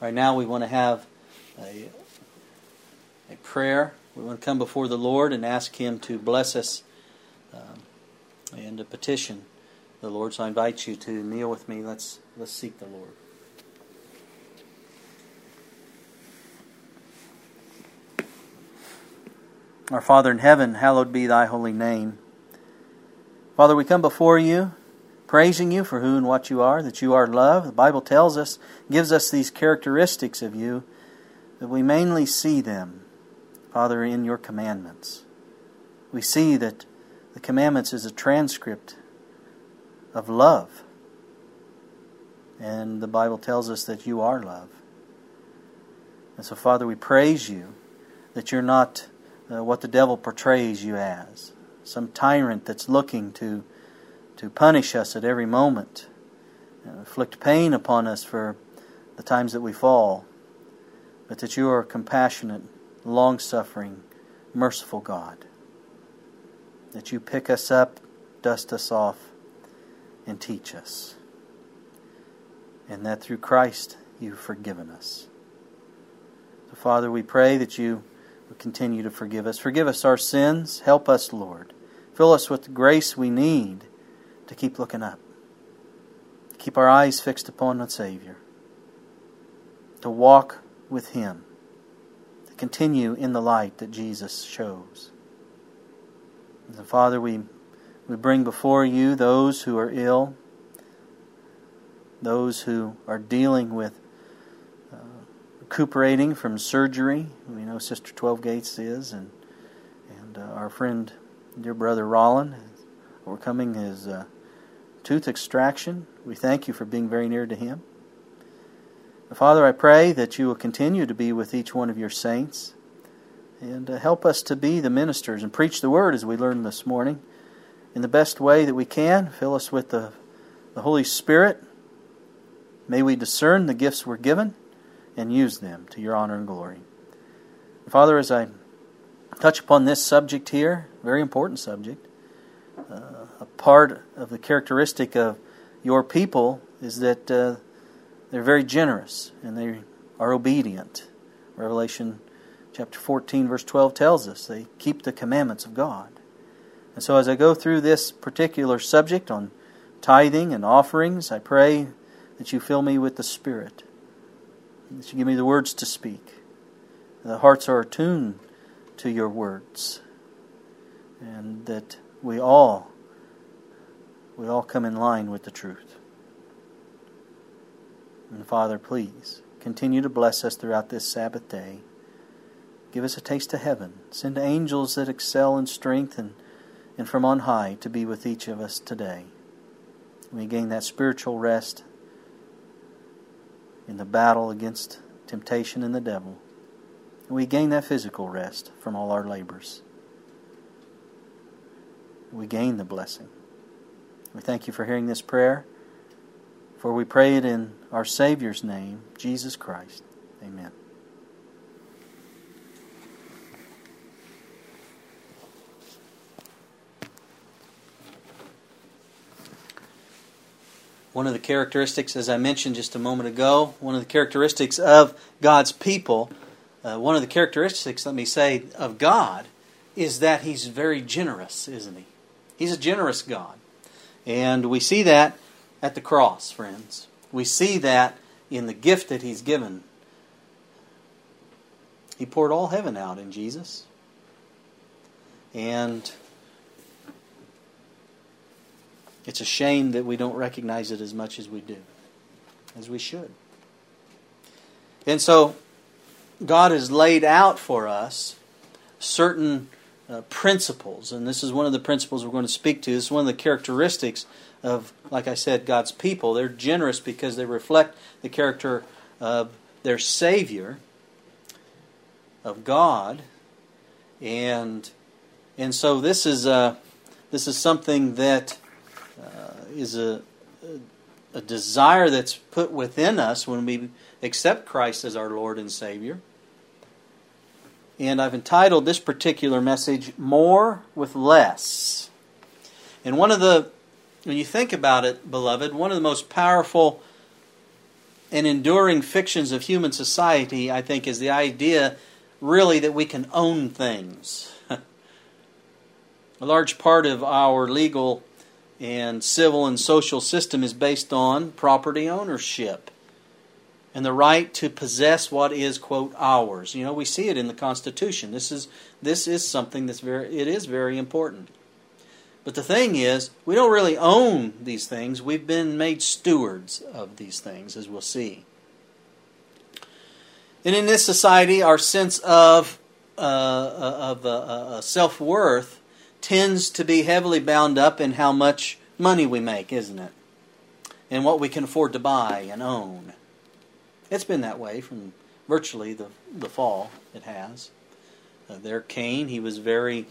Right now, we want to have a, a prayer. We want to come before the Lord and ask Him to bless us um, and to petition the Lord. So I invite you to kneel with me. Let's let's seek the Lord. Our Father in heaven, hallowed be thy holy name. Father, we come before you praising you for who and what you are, that you are love. The Bible tells us, gives us these characteristics of you, that we mainly see them, Father, in your commandments. We see that the commandments is a transcript of love. And the Bible tells us that you are love. And so, Father, we praise you that you're not uh, what the devil portrays you as some tyrant that's looking to, to punish us at every moment, uh, inflict pain upon us for the times that we fall, but that you are a compassionate, long suffering, merciful God. That you pick us up, dust us off, and teach us. And that through Christ you've forgiven us. So, Father, we pray that you will continue to forgive us. Forgive us our sins. Help us, Lord. Fill us with the grace we need to keep looking up, to keep our eyes fixed upon the Savior, to walk with Him, to continue in the light that Jesus shows. And Father, we, we bring before you those who are ill, those who are dealing with uh, recuperating from surgery. We know Sister Twelve Gates is, and and uh, our friend, dear brother Rollin, overcoming his uh, tooth extraction. We thank you for being very near to him. Father, I pray that you will continue to be with each one of your saints and uh, help us to be the ministers and preach the word as we learned this morning in the best way that we can. Fill us with the, the Holy Spirit. May we discern the gifts we're given and use them to your honor and glory. Father, as I touch upon this subject here, very important subject, uh, a part of the characteristic of your people is that uh, they're very generous and they are obedient. Revelation chapter 14, verse 12 tells us they keep the commandments of God. And so, as I go through this particular subject on tithing and offerings, I pray that you fill me with the Spirit that you give me the words to speak. The hearts are attuned to your words. And that we all we all come in line with the truth. And Father, please continue to bless us throughout this Sabbath day. Give us a taste of heaven. Send angels that excel in strength and, and from on high to be with each of us today. We gain that spiritual rest in the battle against temptation and the devil. We gain that physical rest from all our labors. We gain the blessing. We thank you for hearing this prayer, for we pray it in our Savior's name, Jesus Christ. Amen. one of the characteristics, as I mentioned just a moment ago, one of the characteristics of God's people, uh, one of the characteristics, let me say, of God is that He's very generous, isn't He? He's a generous God. And we see that at the cross, friends. We see that in the gift that He's given. He poured all heaven out in Jesus. And It's a shame that we don't recognize it as much as we do, as we should. And so, God has laid out for us certain uh, principles, and this is one of the principles we're going to speak to. This is one of the characteristics of, like I said, God's people. They're generous because they reflect the character of their Savior, of God, and and so this is uh, this is something that is a, a desire that's put within us when we accept Christ as our Lord and Savior. And I've entitled this particular message, More with Less. And one of the, when you think about it, beloved, one of the most powerful and enduring fictions of human society, I think, is the idea really that we can own things. a large part of our legal and civil and social system is based on property ownership and the right to possess what is quote ours. You know we see it in the constitution. This is this is something that's very it is very important. But the thing is we don't really own these things. We've been made stewards of these things as we'll see. And in this society our sense of uh, of uh, uh, self-worth tends to be heavily bound up in how much money we make, isn't it? And what we can afford to buy and own. It's been that way from virtually the, the fall, it has. Uh, there, Cain, he was very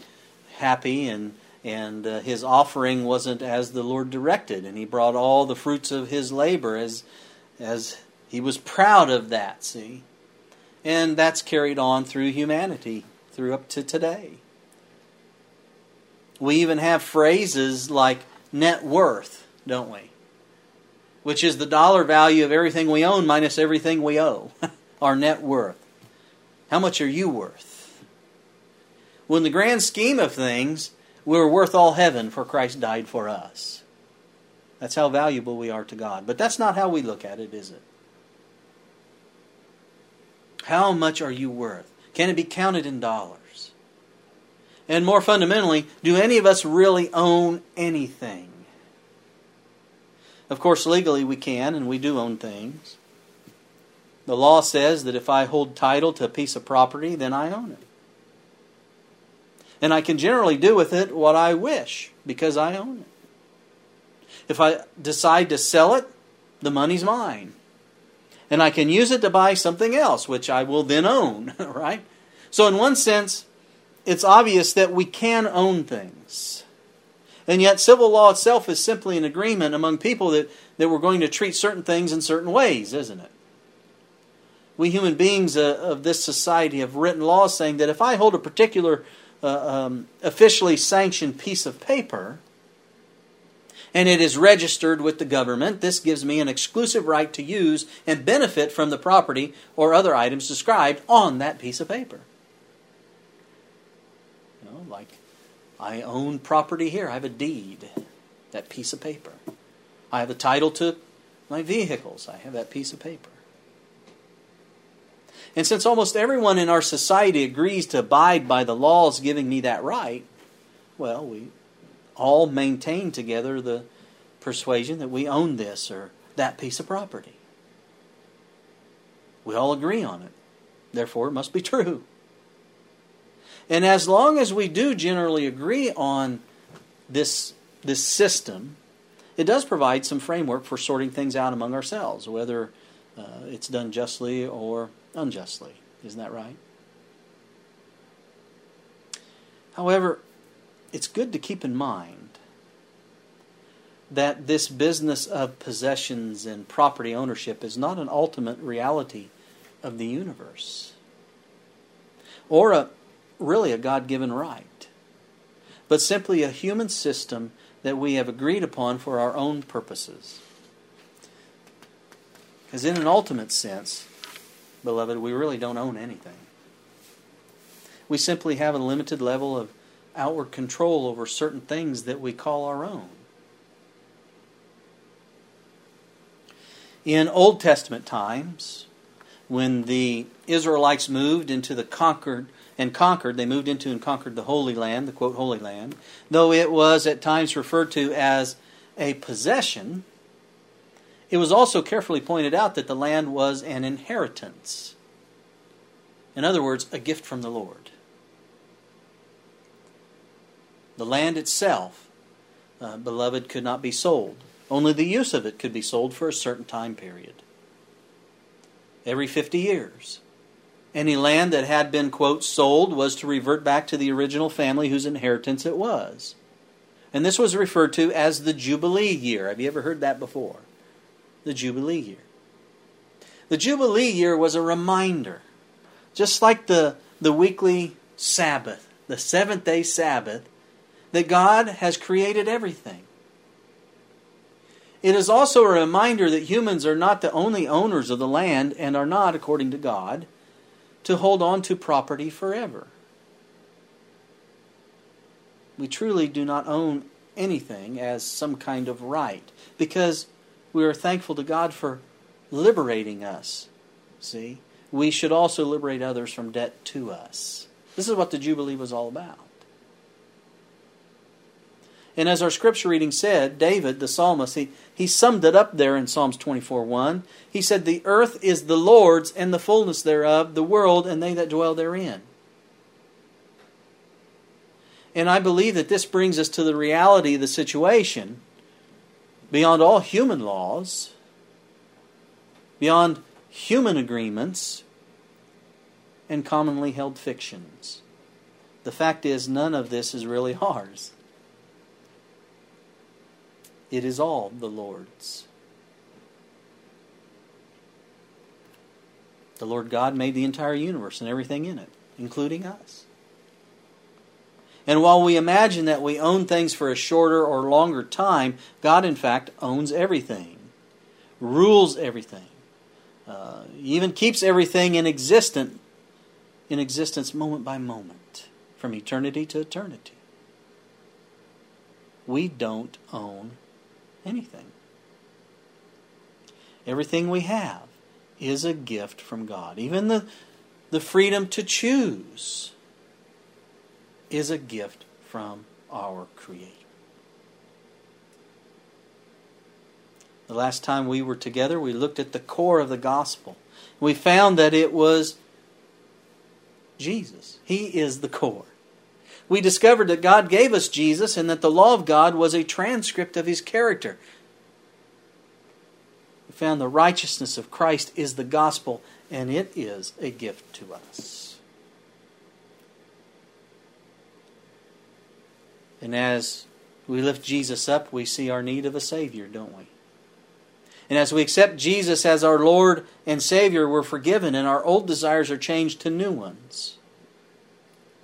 happy and and uh, his offering wasn't as the Lord directed, and he brought all the fruits of his labor as as he was proud of that. See, and that's carried on through humanity through up to today. We even have phrases like net worth, don't we? Which is the dollar value of everything we own minus everything we owe. Our net worth. How much are you worth? Well, in the grand scheme of things, we're worth all heaven for Christ died for us. That's how valuable we are to God. But that's not how we look at it, is it? How much are you worth? Can it be counted in dollars? And more fundamentally, do any of us really own anything? Of course, legally we can, and we do own things. The law says that if I hold title to a piece of property, then I own it. And I can generally do with it what I wish because I own it. If I decide to sell it, the money's mine. And I can use it to buy something else, which I will then own, right? So, in one sense, it's obvious that we can own things. And yet, civil law itself is simply an agreement among people that, that we're going to treat certain things in certain ways, isn't it? We human beings uh, of this society have written laws saying that if I hold a particular uh, um, officially sanctioned piece of paper and it is registered with the government, this gives me an exclusive right to use and benefit from the property or other items described on that piece of paper. You know, Like, I own property here. I have a deed, that piece of paper. I have a title to my vehicles. I have that piece of paper. And since almost everyone in our society agrees to abide by the laws giving me that right, well, we all maintain together the persuasion that we own this or that piece of property. We all agree on it. Therefore, it must be true. And as long as we do generally agree on this, this system, it does provide some framework for sorting things out among ourselves, whether uh, it's done justly or unjustly. Isn't that right? However, it's good to keep in mind that this business of possessions and property ownership is not an ultimate reality of the universe or a really a God given right, but simply a human system that we have agreed upon for our own purposes. Because, in an ultimate sense, beloved, we really don't own anything. We simply have a limited level of outward control over certain things that we call our own. In Old Testament times, when the Israelites moved into the conquered and conquered. They moved into and conquered the Holy Land, the quote, Holy Land, though it was at times referred to as a possession. It was also carefully pointed out that the land was an inheritance. In other words, a gift from the Lord. The land itself, uh, beloved, could not be sold. Only the use of it could be sold for a certain time period. Every 50 years. Any land that had been, quote, sold was to revert back to the original family whose inheritance it was. And this was referred to as the Jubilee year. Have you ever heard that before? The Jubilee year. The Jubilee year was a reminder, just like the, the weekly Sabbath, the seventh day Sabbath, that God has created everything. It is also a reminder that humans are not the only owners of the land and are not, according to God, to hold on to property forever. We truly do not own anything as some kind of right because we are thankful to God for liberating us. See? We should also liberate others from debt to us. This is what the Jubilee was all about. And as our scripture reading said, David, the psalmist, he, he summed it up there in Psalms 24 1. He said, The earth is the Lord's and the fullness thereof, the world and they that dwell therein. And I believe that this brings us to the reality of the situation beyond all human laws, beyond human agreements, and commonly held fictions. The fact is, none of this is really ours. It is all the Lord's. The Lord God made the entire universe and everything in it, including us. And while we imagine that we own things for a shorter or longer time, God, in fact, owns everything, rules everything, uh, even keeps everything in existence, in existence moment by moment, from eternity to eternity. We don't own anything. Everything we have is a gift from God. Even the, the freedom to choose is a gift from our Creator. The last time we were together, we looked at the core of the gospel. We found that it was Jesus. He is the core. We discovered that God gave us Jesus and that the law of God was a transcript of his character. We found the righteousness of Christ is the gospel, and it is a gift to us. And as we lift Jesus up, we see our need of a Savior, don't we? And as we accept Jesus as our Lord and Savior, we're forgiven and our old desires are changed to new ones.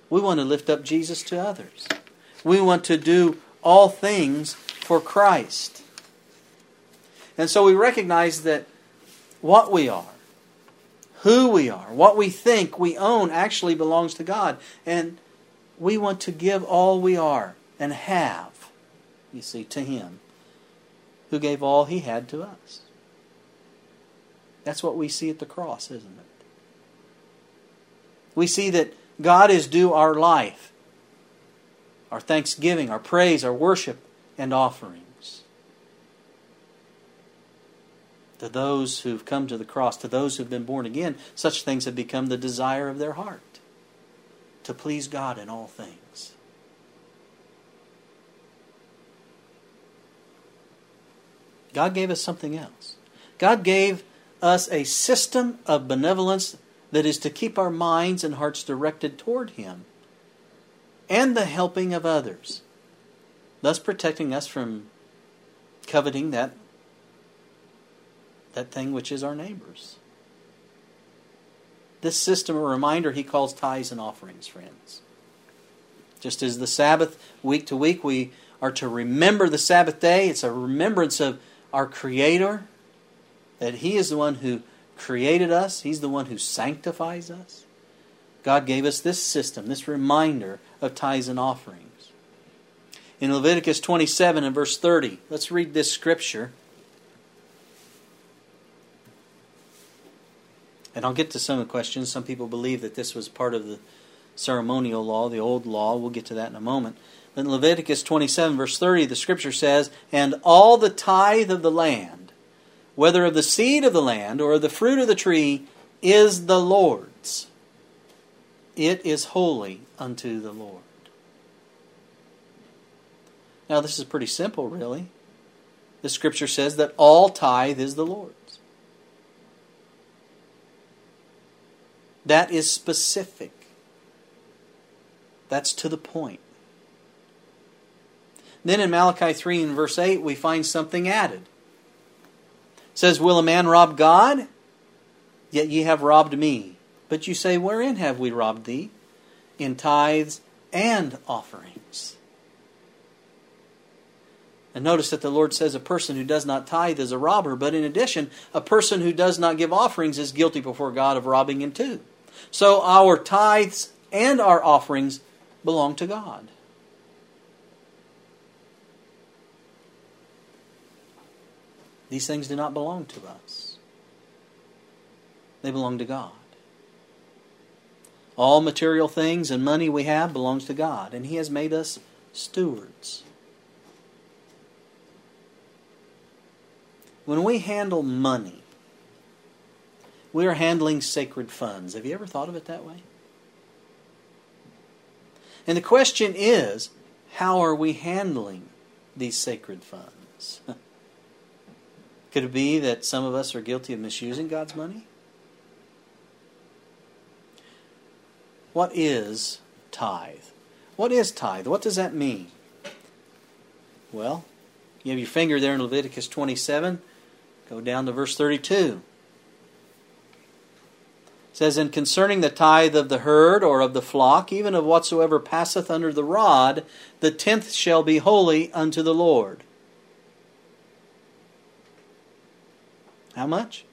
We want to lift up Jesus to others. We want to do all things for Christ. And so we recognize that what we are, who we are, what we think we own actually belongs to God. And we want to give all we are and have, you see, to Him who gave all He had to us. That's what we see at the cross, isn't it? We see that God is due our life, our thanksgiving, our praise, our worship, and offerings. To those who've come to the cross, to those who've been born again, such things have become the desire of their heart to please God in all things. God gave us something else. God gave us a system of benevolence that is to keep our minds and hearts directed toward Him and the helping of others, thus protecting us from coveting that, that thing which is our neighbor's. This system, a reminder, he calls tithes and offerings, friends. Just as the Sabbath, week to week, we are to remember the Sabbath day. It's a remembrance of our Creator, that He is the one who created us, He's the one who sanctifies us. God gave us this system, this reminder of tithes and offerings. In Leviticus 27 and verse 30, let's read this scripture. And I'll get to some of the questions. Some people believe that this was part of the ceremonial law, the old law. We'll get to that in a moment. But in Leviticus 27, verse 30, the scripture says, And all the tithe of the land, whether of the seed of the land or of the fruit of the tree, is the Lord's. It is holy unto the Lord. Now, this is pretty simple, really. The scripture says that all tithe is the Lord's. That is specific. That's to the point. Then in Malachi 3 and verse 8, we find something added says, Will a man rob God? Yet ye have robbed me. But you say, Wherein have we robbed thee? In tithes and offerings. And notice that the Lord says a person who does not tithe is a robber, but in addition, a person who does not give offerings is guilty before God of robbing Him too. So our tithes and our offerings belong to God. These things do not belong to us, they belong to God. All material things and money we have belongs to God, and He has made us stewards. When we handle money, we are handling sacred funds. Have you ever thought of it that way? And the question is how are we handling these sacred funds? Could it be that some of us are guilty of misusing God's money? What is tithe? What is tithe? What does that mean? Well, you have your finger there in Leviticus 27. Go down to verse 32. It says, And concerning the tithe of the herd or of the flock, even of whatsoever passeth under the rod, the tenth shall be holy unto the Lord. How much?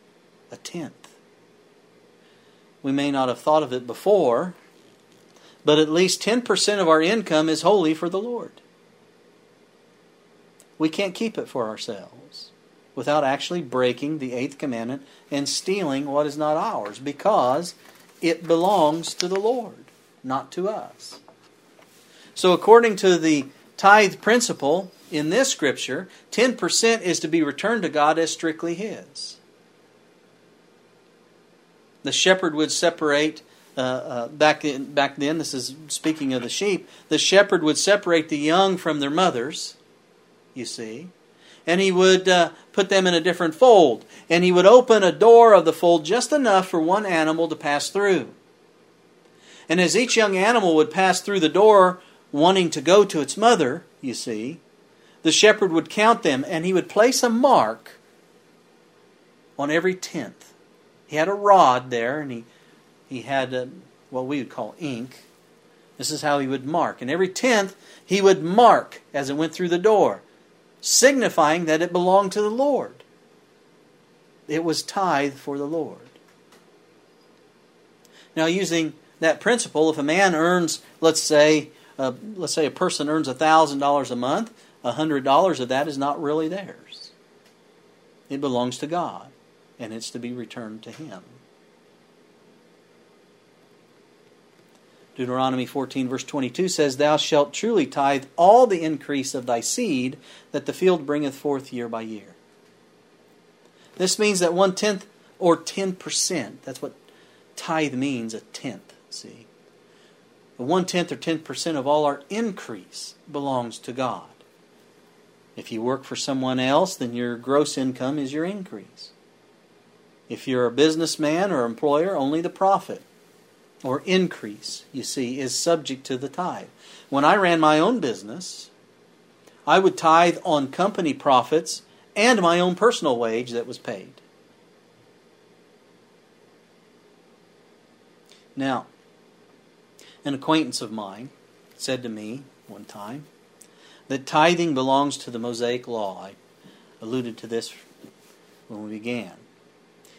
A tenth. We may not have thought of it before, but at least 10% of our income is holy for the Lord. We can't keep it for ourselves without actually breaking the eighth commandment and stealing what is not ours because it belongs to the Lord, not to us. So, according to the tithe principle in this scripture, 10% is to be returned to God as strictly His. The shepherd would separate uh, uh, back in, back then. This is speaking of the sheep. The shepherd would separate the young from their mothers. You see, and he would uh, put them in a different fold, and he would open a door of the fold just enough for one animal to pass through. And as each young animal would pass through the door, wanting to go to its mother, you see, the shepherd would count them, and he would place a mark on every tenth. He had a rod there, and he he had a, what we would call ink. This is how he would mark. And every tenth, he would mark as it went through the door, signifying that it belonged to the Lord. It was tithe for the Lord. Now, using that principle, if a man earns, let's say, let's say a person earns thousand dollars a month, hundred dollars of that is not really theirs. It belongs to God, and it's to be returned to Him. Deuteronomy 14, verse 22 says, Thou shalt truly tithe all the increase of thy seed that the field bringeth forth year by year. This means that one tenth or 10%, that's what tithe means, a tenth, see. One tenth or 10% of all our increase belongs to God. If you work for someone else, then your gross income is your increase. If you're a businessman or employer, only the profit or increase, you see, is subject to the tithe. When I ran my own business, I would tithe on company profits and my own personal wage that was paid. Now, an acquaintance of mine said to me one time that tithing belongs to the Mosaic Law. I alluded to this when we began.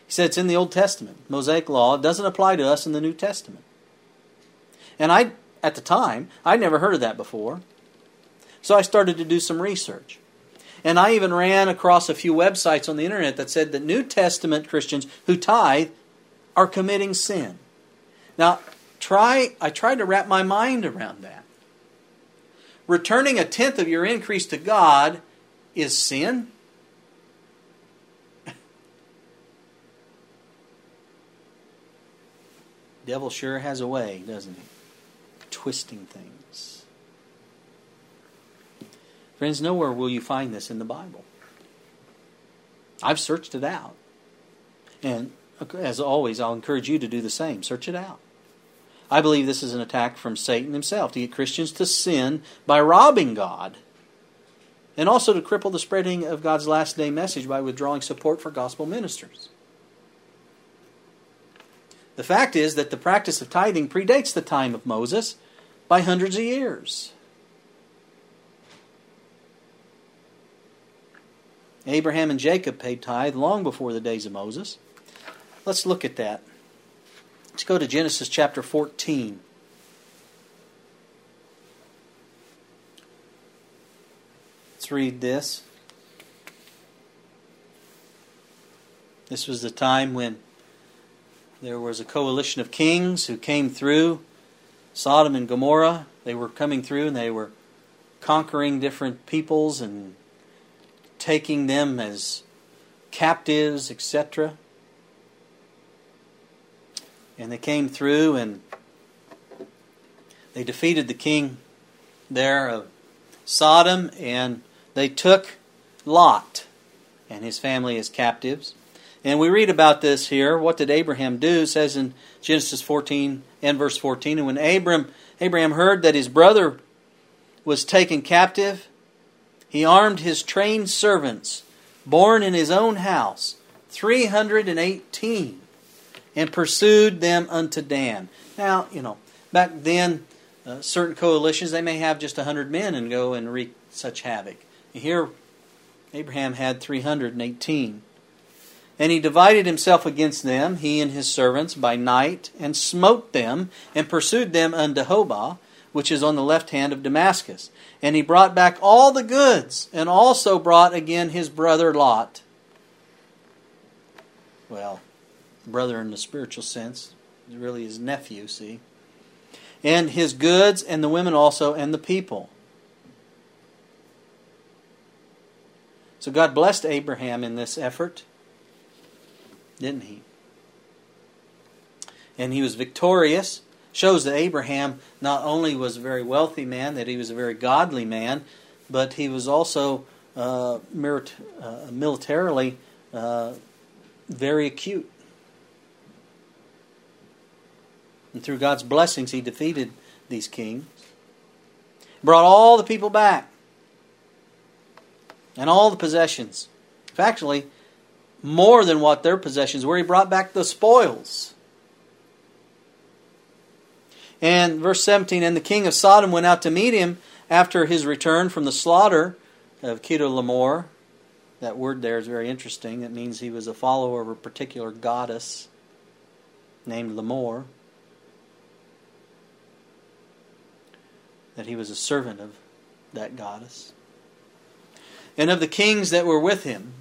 He said it's in the Old Testament, Mosaic law. Doesn't apply to us in the New Testament. And I, at the time, I'd never heard of that before. So I started to do some research. And I even ran across a few websites on the internet that said that New Testament Christians who tithe are committing sin. Now, try I tried to wrap my mind around that. Returning a tenth of your increase to God is sin? Devil sure has a way, doesn't he? Twisting things. Friends, nowhere will you find this in the Bible. I've searched it out. And as always, I'll encourage you to do the same. Search it out. I believe this is an attack from Satan himself to get Christians to sin by robbing God and also to cripple the spreading of God's last day message by withdrawing support for gospel ministers. The fact is that the practice of tithing predates the time of Moses by hundreds of years. Abraham and Jacob paid tithe long before the days of Moses. Let's look at that. Let's go to Genesis chapter 14. Let's read this. This was the time when there was a coalition of kings who came through Sodom and Gomorrah. They were coming through and they were conquering different peoples and taking them as captives, etc. And they came through and they defeated the king there of Sodom and they took Lot and his family as captives. And we read about this here. What did Abraham do? It says in Genesis 14 and verse 14. And when Abram, Abraham heard that his brother was taken captive, he armed his trained servants, born in his own house, 318, and pursued them unto Dan. Now, you know, back then, uh, certain coalitions, they may have just 100 men and go and wreak such havoc. Here, Abraham had 318. And he divided himself against them, he and his servants, by night, and smote them, and pursued them unto Hobah, which is on the left hand of Damascus. And he brought back all the goods, and also brought again his brother Lot. Well, brother in the spiritual sense, really his nephew, see? And his goods, and the women also, and the people. So God blessed Abraham in this effort didn't he? And he was victorious. Shows that Abraham not only was a very wealthy man, that he was a very godly man, but he was also uh, uh, militarily uh, very acute. And through God's blessings, he defeated these kings, brought all the people back, and all the possessions. Actually, more than what their possessions were. He brought back the spoils. And verse 17 And the king of Sodom went out to meet him after his return from the slaughter of Chedorlaomer. That word there is very interesting. It means he was a follower of a particular goddess named Lamor. That he was a servant of that goddess. And of the kings that were with him,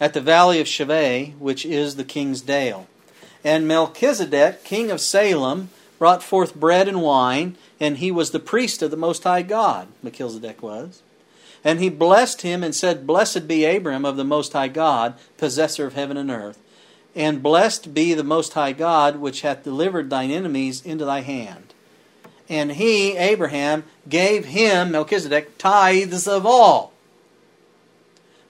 at the valley of Shaveh, which is the king's dale. And Melchizedek, king of Salem, brought forth bread and wine, and he was the priest of the Most High God, Melchizedek was. And he blessed him and said, Blessed be Abram of the Most High God, possessor of heaven and earth. And blessed be the Most High God, which hath delivered thine enemies into thy hand. And he, Abraham, gave him, Melchizedek, tithes of all.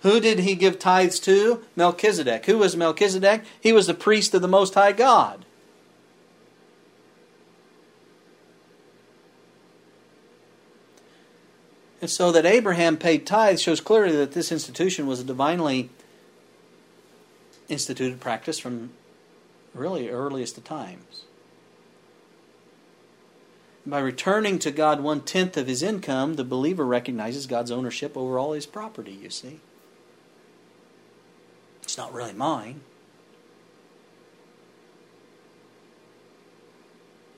Who did he give tithes to? Melchizedek. Who was Melchizedek? He was the priest of the Most High God. And so that Abraham paid tithes shows clearly that this institution was a divinely instituted practice from really earliest of times. By returning to God one tenth of his income, the believer recognizes God's ownership over all his property, you see. It's not really mine.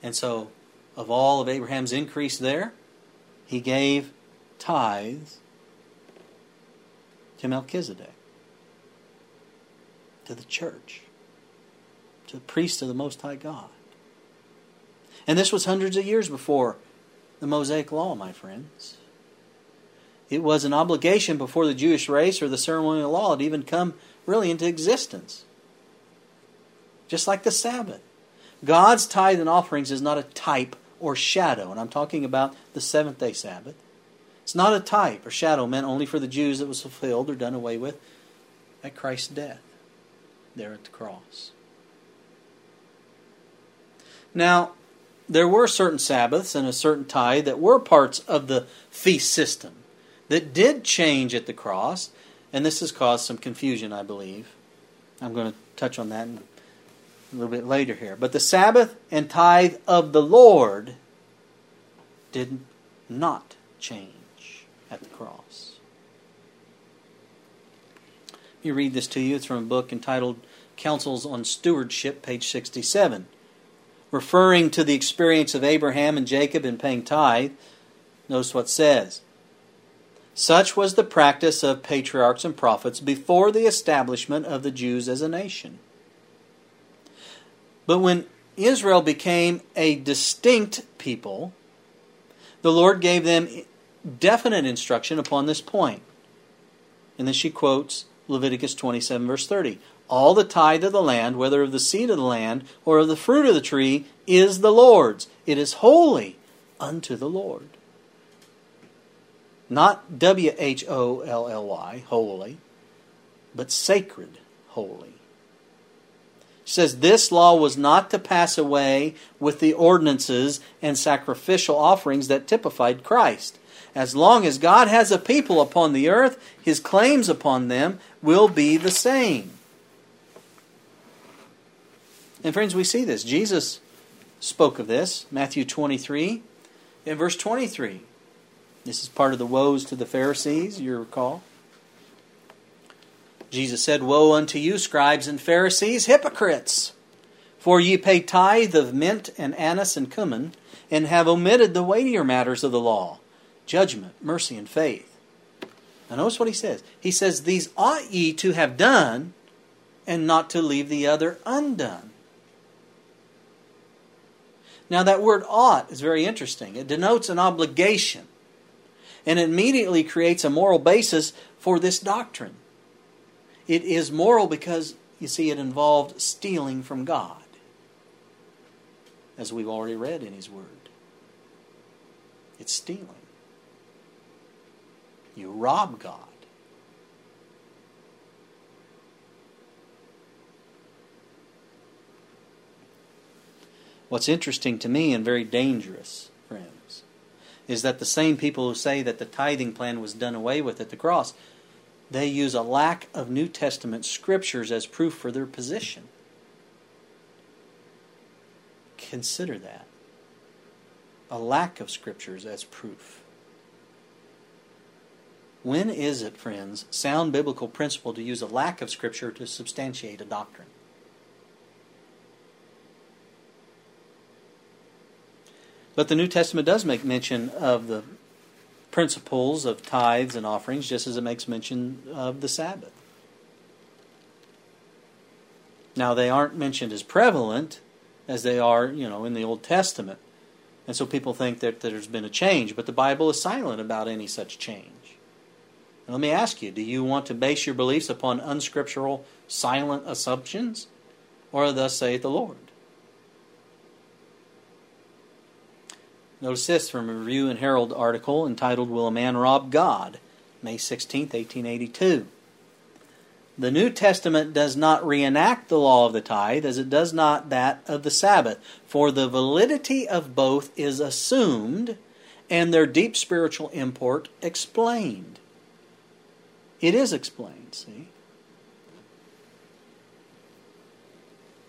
And so, of all of Abraham's increase there, he gave tithes to Melchizedek, to the church, to the priest of the Most High God. And this was hundreds of years before the Mosaic Law, my friends. It was an obligation before the Jewish race or the ceremonial law had even come really into existence. Just like the Sabbath. God's tithe and offerings is not a type or shadow, and I'm talking about the seventh day Sabbath. It's not a type or shadow meant only for the Jews that was fulfilled or done away with at Christ's death there at the cross. Now, there were certain Sabbaths and a certain tithe that were parts of the feast system that did change at the cross and this has caused some confusion, I believe. I'm going to touch on that a little bit later here. But the Sabbath and tithe of the Lord did not change at the cross. Let me read this to you. It's from a book entitled Counsels on Stewardship, page 67. Referring to the experience of Abraham and Jacob in paying tithe, notice what says. Such was the practice of patriarchs and prophets before the establishment of the Jews as a nation. But when Israel became a distinct people, the Lord gave them definite instruction upon this point. And then she quotes Leviticus 27, verse 30. All the tithe of the land, whether of the seed of the land or of the fruit of the tree, is the Lord's. It is holy unto the Lord. Not W H O L L Y, holy, but sacred, holy. She says this law was not to pass away with the ordinances and sacrificial offerings that typified Christ. As long as God has a people upon the earth, his claims upon them will be the same. And friends, we see this. Jesus spoke of this, Matthew 23, in verse 23. This is part of the woes to the Pharisees, you recall. Jesus said, Woe unto you, scribes and Pharisees, hypocrites! For ye pay tithe of mint and anise and cumin, and have omitted the weightier matters of the law judgment, mercy, and faith. Now, notice what he says. He says, These ought ye to have done, and not to leave the other undone. Now, that word ought is very interesting. It denotes an obligation, and it immediately creates a moral basis for this doctrine. It is moral because, you see, it involved stealing from God, as we've already read in His Word. It's stealing. You rob God. What's interesting to me and very dangerous, friends, is that the same people who say that the tithing plan was done away with at the cross, they use a lack of New Testament scriptures as proof for their position. Consider that. A lack of scriptures as proof. When is it, friends, sound biblical principle to use a lack of Scripture to substantiate a doctrine? But the New Testament does make mention of the principles of tithes and offerings, just as it makes mention of the Sabbath. Now, they aren't mentioned as prevalent as they are, you know, in the Old Testament. And so people think that there's been a change, but the Bible is silent about any such change. Let me ask you do you want to base your beliefs upon unscriptural, silent assumptions? Or thus saith the Lord? Notice this from a Review and Herald article entitled Will a Man Rob God? May 16, 1882. The New Testament does not reenact the law of the tithe as it does not that of the Sabbath, for the validity of both is assumed and their deep spiritual import explained. It is explained, see?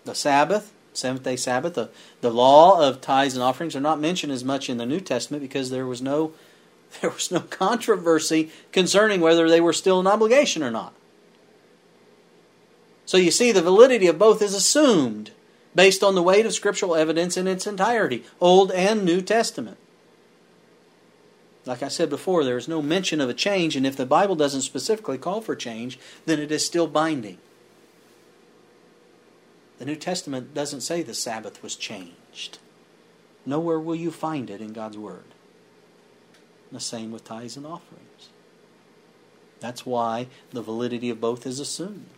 The Sabbath, seventh day Sabbath, the, the law of tithes and offerings are not mentioned as much in the New Testament because there was no there was no controversy concerning whether they were still an obligation or not. So you see, the validity of both is assumed based on the weight of scriptural evidence in its entirety, Old and New Testament. Like I said before, there is no mention of a change, and if the Bible doesn't specifically call for change, then it is still binding. The New Testament doesn't say the Sabbath was changed. Nowhere will you find it in God's Word. The same with tithes and offerings. That's why the validity of both is assumed.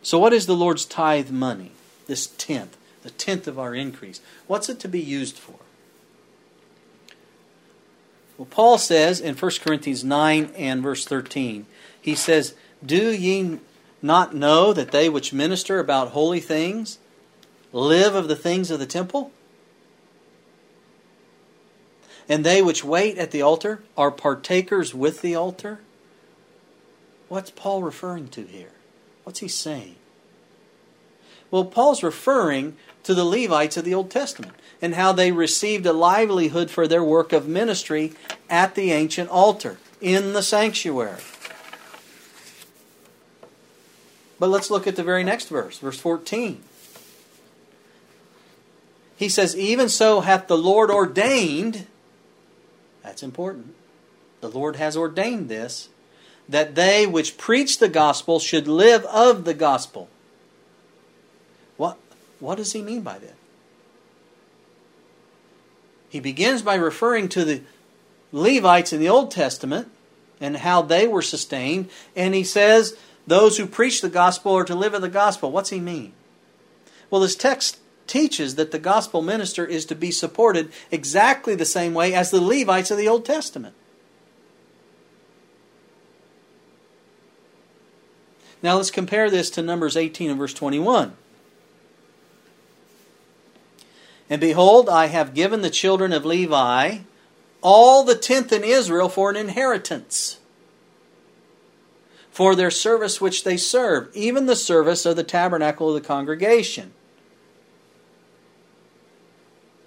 So, what is the Lord's tithe money? This tenth the tenth of our increase. What's it to be used for? Well, Paul says in 1 Corinthians 9 and verse 13, he says, Do ye not know that they which minister about holy things live of the things of the temple? And they which wait at the altar are partakers with the altar? What's Paul referring to here? What's he saying? Well, Paul's referring to the Levites of the Old Testament and how they received a livelihood for their work of ministry at the ancient altar. in the sanctuary. But let's look at the very next verse, verse 14. He says, Even so hath the Lord ordained, that's important. The Lord has ordained this, that they which preach the gospel should live of the gospel. What, what does he mean by that? He begins by referring to the Levites in the Old Testament and how they were sustained, and he says, Those who preach the gospel are to live of the gospel. What's he mean? Well, this text teaches that the gospel minister is to be supported exactly the same way as the Levites of the Old Testament. Now let's compare this to Numbers 18 and verse 21. And behold, I have given the children of Levi all the tenth in Israel for an inheritance, for their service which they serve, even the service of the tabernacle of the congregation.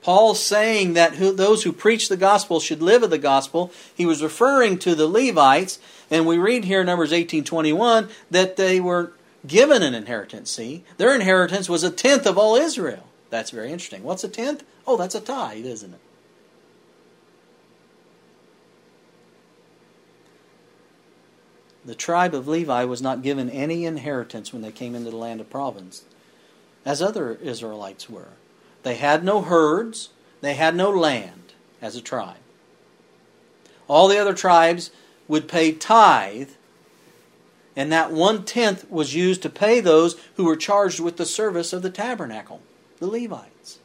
Paul saying that who, those who preach the gospel should live of the gospel. He was referring to the Levites, and we read here in Numbers 18:21 that they were given an inheritance. See, their inheritance was a tenth of all Israel. That's very interesting. What's a tenth? Oh, that's a tithe, isn't it? The tribe of Levi was not given any inheritance when they came into the land of province, as other Israelites were. They had no herds, they had no land as a tribe. All the other tribes would pay tithe, and that one tenth was used to pay those who were charged with the service of the tabernacle, the Levites.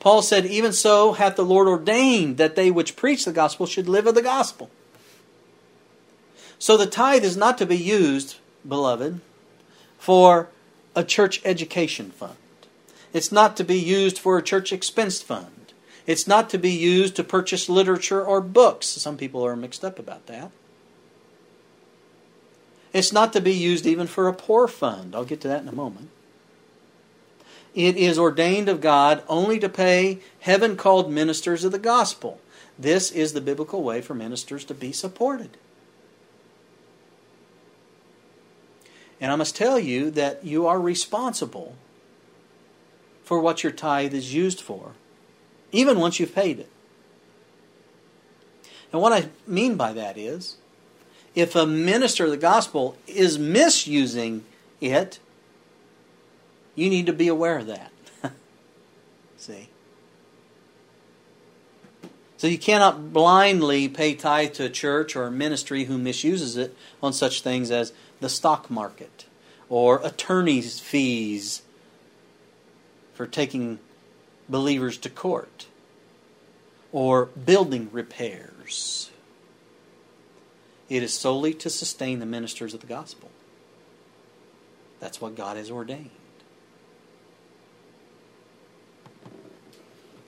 Paul said, Even so hath the Lord ordained that they which preach the gospel should live of the gospel. So the tithe is not to be used, beloved, for a church education fund. It's not to be used for a church expense fund. It's not to be used to purchase literature or books. Some people are mixed up about that. It's not to be used even for a poor fund. I'll get to that in a moment. It is ordained of God only to pay heaven called ministers of the gospel. This is the biblical way for ministers to be supported. And I must tell you that you are responsible for what your tithe is used for, even once you've paid it. And what I mean by that is, if a minister of the gospel is misusing it, you need to be aware of that. See? So you cannot blindly pay tithe to a church or a ministry who misuses it on such things as the stock market or attorney's fees for taking believers to court or building repairs. It is solely to sustain the ministers of the gospel. That's what God has ordained.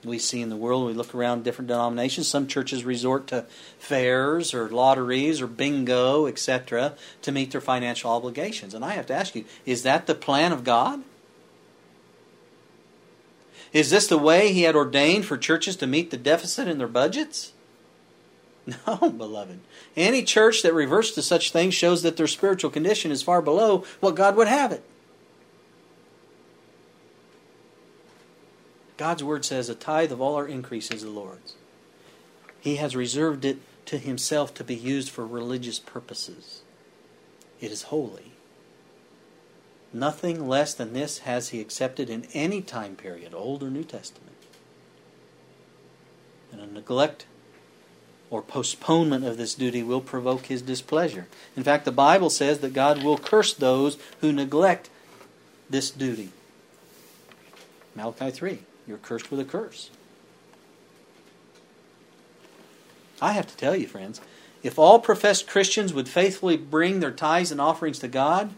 We see in the world, we look around different denominations, some churches resort to fairs or lotteries or bingo, etc., to meet their financial obligations. And I have to ask you, is that the plan of God? Is this the way he had ordained for churches to meet the deficit in their budgets? No, beloved. Any church that reverts to such things shows that their spiritual condition is far below what God would have it. God's word says, A tithe of all our increase is the Lord's. He has reserved it to himself to be used for religious purposes. It is holy. Nothing less than this has he accepted in any time period, Old or New Testament. And a neglect or postponement of this duty will provoke his displeasure. In fact, the Bible says that God will curse those who neglect this duty. Malachi 3. You're cursed with a curse. I have to tell you, friends, if all professed Christians would faithfully bring their tithes and offerings to God,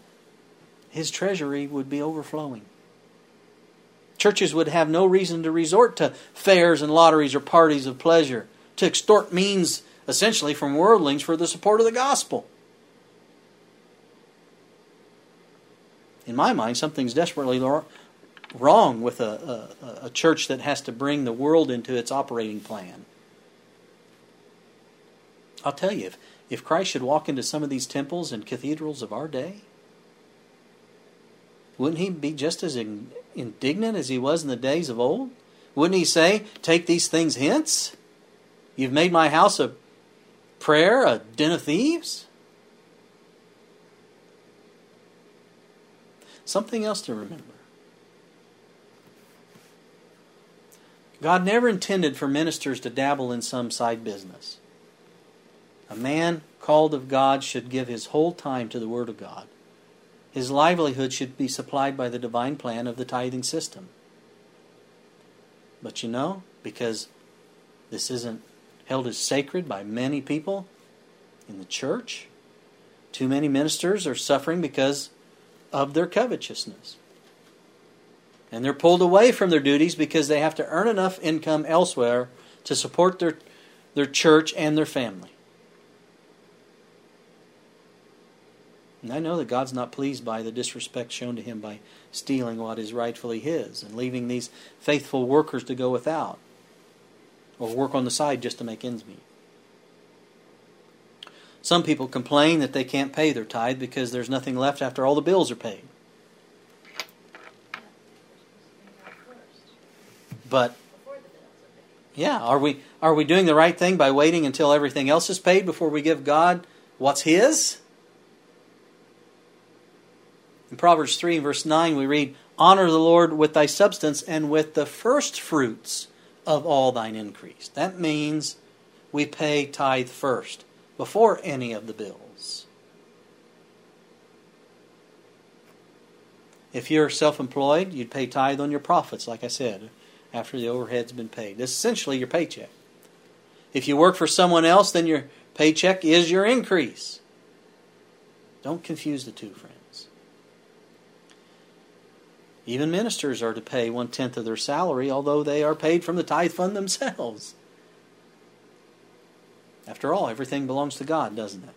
his treasury would be overflowing. Churches would have no reason to resort to fairs and lotteries or parties of pleasure to extort means essentially from worldlings for the support of the gospel. In my mind, something's desperately wrong with a, a, a, church that has to bring the world into its operating plan. I'll tell you, if, if Christ should walk into some of these temples and cathedrals of our day, wouldn't he be just as indignant as he was in the days of old? Wouldn't he say, Take these things hence? You've made my house a prayer, a den of thieves? Something else to remember. God never intended for ministers to dabble in some side business. A man called of God should give his whole time to the Word of God. His livelihood should be supplied by the divine plan of the tithing system. But you know, because this isn't held as sacred by many people in the church, too many ministers are suffering because of their covetousness. And they're pulled away from their duties because they have to earn enough income elsewhere to support their, their church and their family. And I know that God's not pleased by the disrespect shown to him by stealing what is rightfully his and leaving these faithful workers to go without or work on the side just to make ends meet. Some people complain that they can't pay their tithe because there's nothing left after all the bills are paid. But yeah, are we are we doing the right thing by waiting until everything else is paid before we give God what's his? In Proverbs 3 verse 9 we read, "Honor the Lord with thy substance and with the first fruits of all thine increase." That means we pay tithe first before any of the bills. If you're self employed, you'd pay tithe on your profits, like I said, after the overhead's been paid. This is essentially your paycheck. If you work for someone else, then your paycheck is your increase. Don't confuse the two, friends. Even ministers are to pay one tenth of their salary, although they are paid from the tithe fund themselves. After all, everything belongs to God, doesn't it?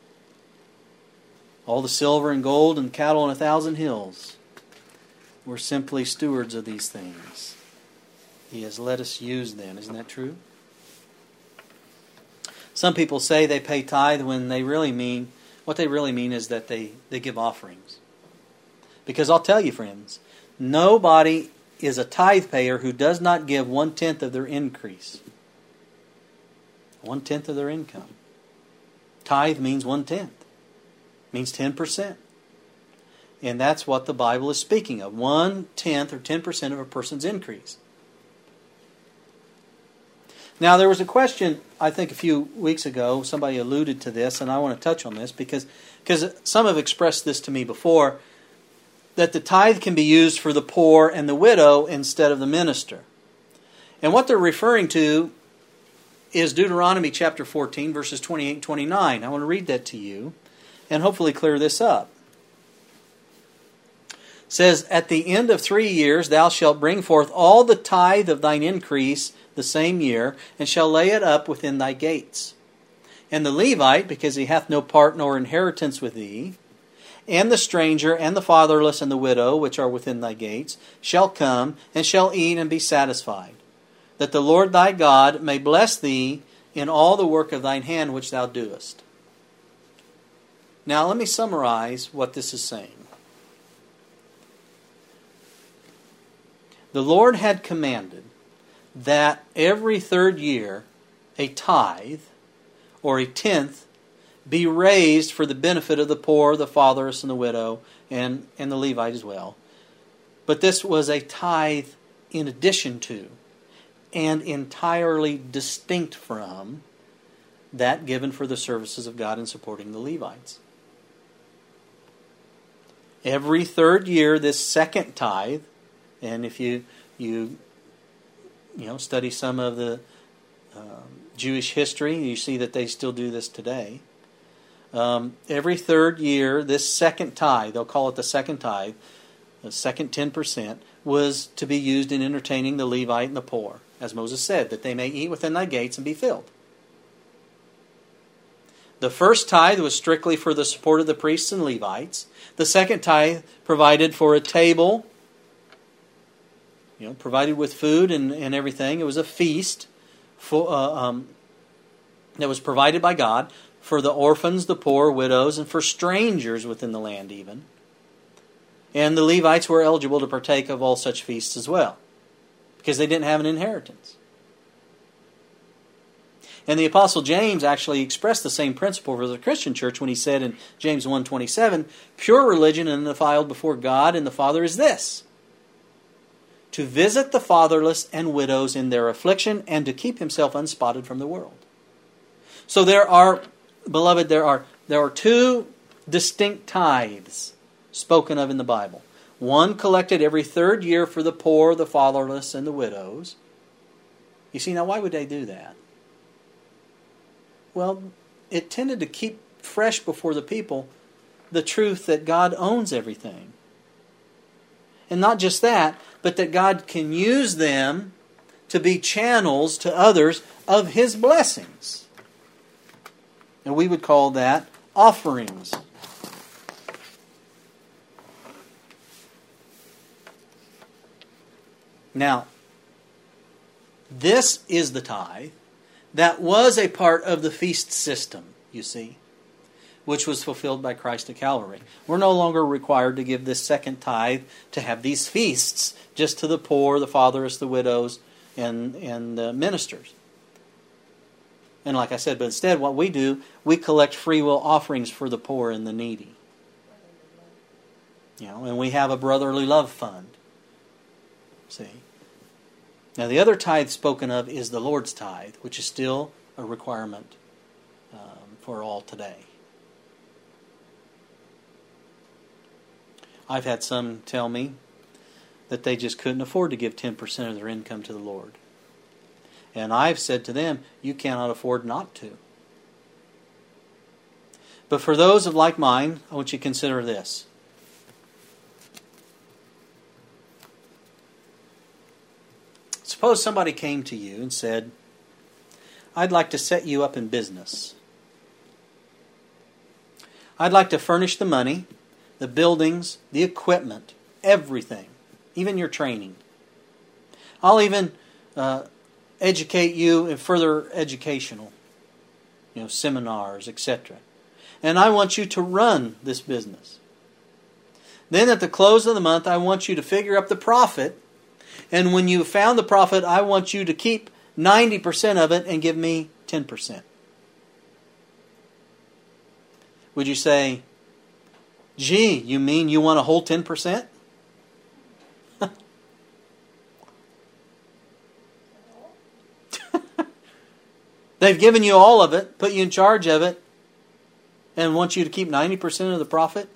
All the silver and gold and cattle on a thousand hills. We're simply stewards of these things. He has let us use them. Isn't that true? Some people say they pay tithe when they really mean, what they really mean is that they, they give offerings. Because I'll tell you, friends, nobody is a tithe payer who does not give one tenth of their increase one tenth of their income. Tithe means one tenth, means ten percent. And that's what the Bible is speaking of one tenth or ten percent of a person's increase. Now, there was a question, I think a few weeks ago, somebody alluded to this, and I want to touch on this because, because some have expressed this to me before that the tithe can be used for the poor and the widow instead of the minister. And what they're referring to is Deuteronomy chapter 14, verses 28 and 29. I want to read that to you and hopefully clear this up. Says, At the end of three years thou shalt bring forth all the tithe of thine increase the same year, and shall lay it up within thy gates. And the Levite, because he hath no part nor inheritance with thee, and the stranger, and the fatherless, and the widow, which are within thy gates, shall come, and shall eat and be satisfied that the Lord thy God may bless thee in all the work of thine hand which thou doest. Now, let me summarize what this is saying. The Lord had commanded that every third year a tithe or a tenth be raised for the benefit of the poor, the fatherless, and the widow, and, and the Levite as well. But this was a tithe in addition to and entirely distinct from that given for the services of God in supporting the Levites. Every third year, this second tithe, and if you you you know study some of the um, Jewish history, you see that they still do this today. Um, every third year, this second tithe, they'll call it the second tithe, the second 10%, was to be used in entertaining the Levite and the poor as Moses said, that they may eat within thy gates and be filled. The first tithe was strictly for the support of the priests and Levites. The second tithe provided for a table, you know, provided with food and, and everything. It was a feast for, uh, um, that was provided by God for the orphans, the poor, widows, and for strangers within the land, even. And the Levites were eligible to partake of all such feasts as well, because they didn't have an inheritance. And the apostle James actually expressed the same principle for the Christian church when he said in James 1:27, "Pure religion and undefiled before God and the Father is this: to visit the fatherless and widows in their affliction and to keep himself unspotted from the world." So there are beloved there are there are two distinct tithes spoken of in the Bible. One collected every third year for the poor, the fatherless, and the widows. You see, now why would they do that? Well, it tended to keep fresh before the people the truth that God owns everything. And not just that, but that God can use them to be channels to others of His blessings. And we would call that offerings. Now, this is the tithe that was a part of the feast system, you see, which was fulfilled by Christ at Calvary. We're no longer required to give this second tithe to have these feasts just to the poor, the fatherless, the widows, and, and the ministers. And like I said, but instead, what we do, we collect free will offerings for the poor and the needy. You know, and we have a brotherly love fund. See? Now, the other tithe spoken of is the Lord's tithe, which is still a requirement um, for all today. I've had some tell me that they just couldn't afford to give 10% of their income to the Lord. And I've said to them, you cannot afford not to. But for those of like mind, I want you to consider this. Suppose somebody came to you and said, I'd like to set you up in business. I'd like to furnish the money, the buildings, the equipment, everything, even your training. I'll even uh, educate you in further educational, you know, seminars, etc. And I want you to run this business. Then at the close of the month, I want you to figure up the profit and when you found the profit, I want you to keep 90% of it and give me 10%. Would you say, gee, you mean you want a whole 10%? They've given you all of it, put you in charge of it, and want you to keep 90% of the profit?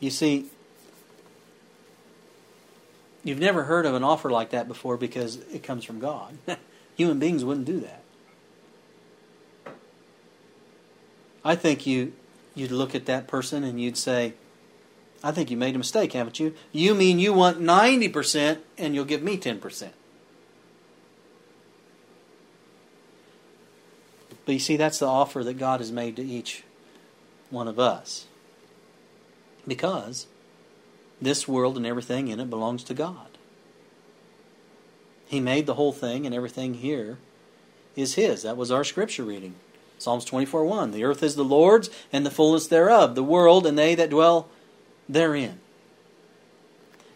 You see, you've never heard of an offer like that before because it comes from God. Human beings wouldn't do that. I think you you'd look at that person and you'd say, I think you made a mistake, haven't you? You mean you want 90% and you'll give me 10%. But you see, that's the offer that God has made to each one of us because this world and everything in it belongs to God. He made the whole thing, and everything here is His. That was our scripture reading. Psalms 24 1. The earth is the Lord's, and the fullness thereof, the world, and they that dwell therein.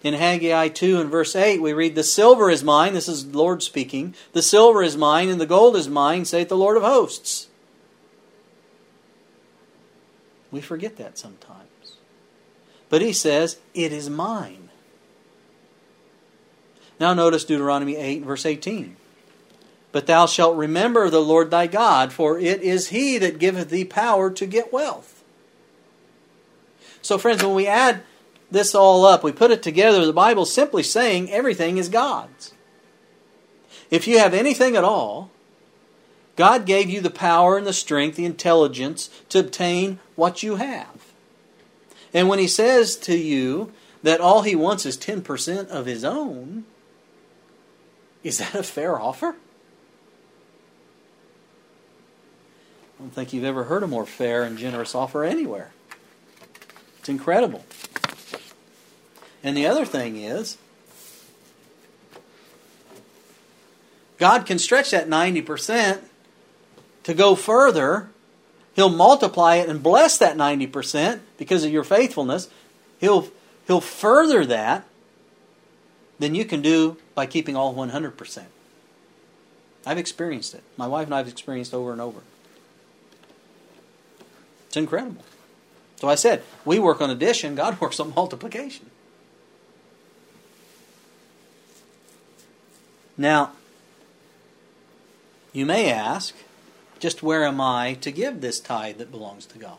In Haggai 2 and verse 8, we read, The silver is mine, this is the Lord speaking, the silver is mine, and the gold is mine, saith the Lord of hosts. We forget that sometimes. But he says, It is mine. Now notice Deuteronomy 8, verse 18. But thou shalt remember the Lord thy God, for it is he that giveth thee power to get wealth. So, friends, when we add this all up, we put it together, the Bible's simply saying everything is God's. If you have anything at all, God gave you the power and the strength, the intelligence to obtain what you have. And when he says to you that all he wants is 10% of his own, is that a fair offer? I don't think you've ever heard a more fair and generous offer anywhere. It's incredible. And the other thing is, God can stretch that 90% to go further. He'll multiply it and bless that 90% because of your faithfulness. He'll, he'll further that than you can do by keeping all 100%. I've experienced it. My wife and I have experienced over and over. It's incredible. So I said, we work on addition, God works on multiplication. Now, you may ask, just where am I to give this tithe that belongs to God?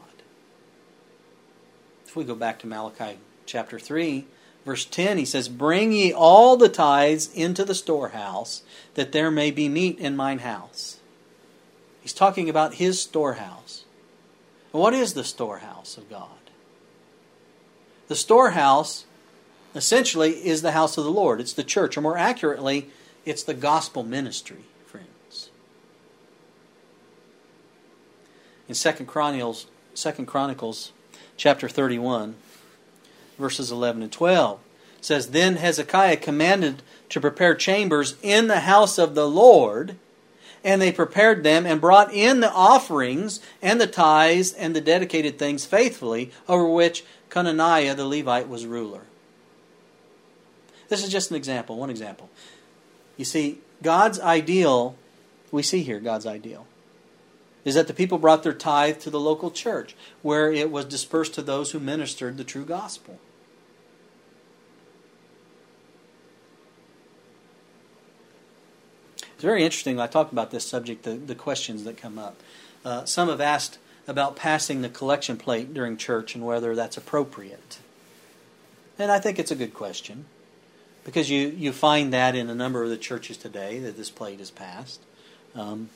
If we go back to Malachi chapter 3, verse 10, he says, Bring ye all the tithes into the storehouse, that there may be meat in mine house. He's talking about his storehouse. What is the storehouse of God? The storehouse essentially is the house of the Lord. It's the church, or more accurately, it's the gospel ministry, friends. In 2 Chronicles, 2 Chronicles chapter 31, verses 11 and 12, says, Then Hezekiah commanded to prepare chambers in the house of the Lord, and they prepared them and brought in the offerings and the tithes and the dedicated things faithfully, over which Cononiah the Levite was ruler. This is just an example, one example. You see, God's ideal, we see here God's ideal, is that the people brought their tithe to the local church, where it was dispersed to those who ministered the true gospel. It's very interesting. I talked about this subject, the, the questions that come up. Uh, some have asked about passing the collection plate during church and whether that's appropriate. And I think it's a good question because you, you find that in a number of the churches today that this plate is passed. Um,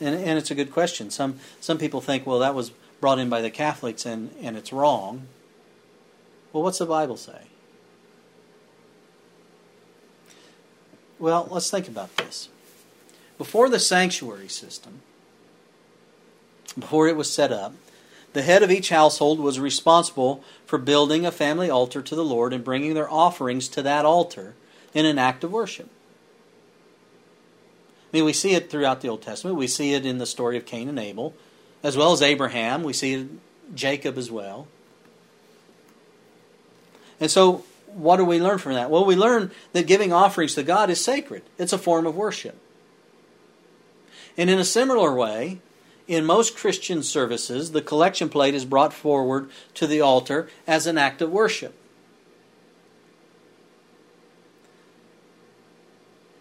and, and it's a good question. Some, some people think, well, that was brought in by the Catholics and, and it's wrong. Well, what's the Bible say? Well, let's think about this. Before the sanctuary system, before it was set up, the head of each household was responsible for building a family altar to the Lord and bringing their offerings to that altar in an act of worship. I mean, we see it throughout the Old Testament. We see it in the story of Cain and Abel, as well as Abraham. We see it Jacob as well. And so, what do we learn from that? Well, we learn that giving offerings to God is sacred, it's a form of worship. And in a similar way, in most Christian services, the collection plate is brought forward to the altar as an act of worship.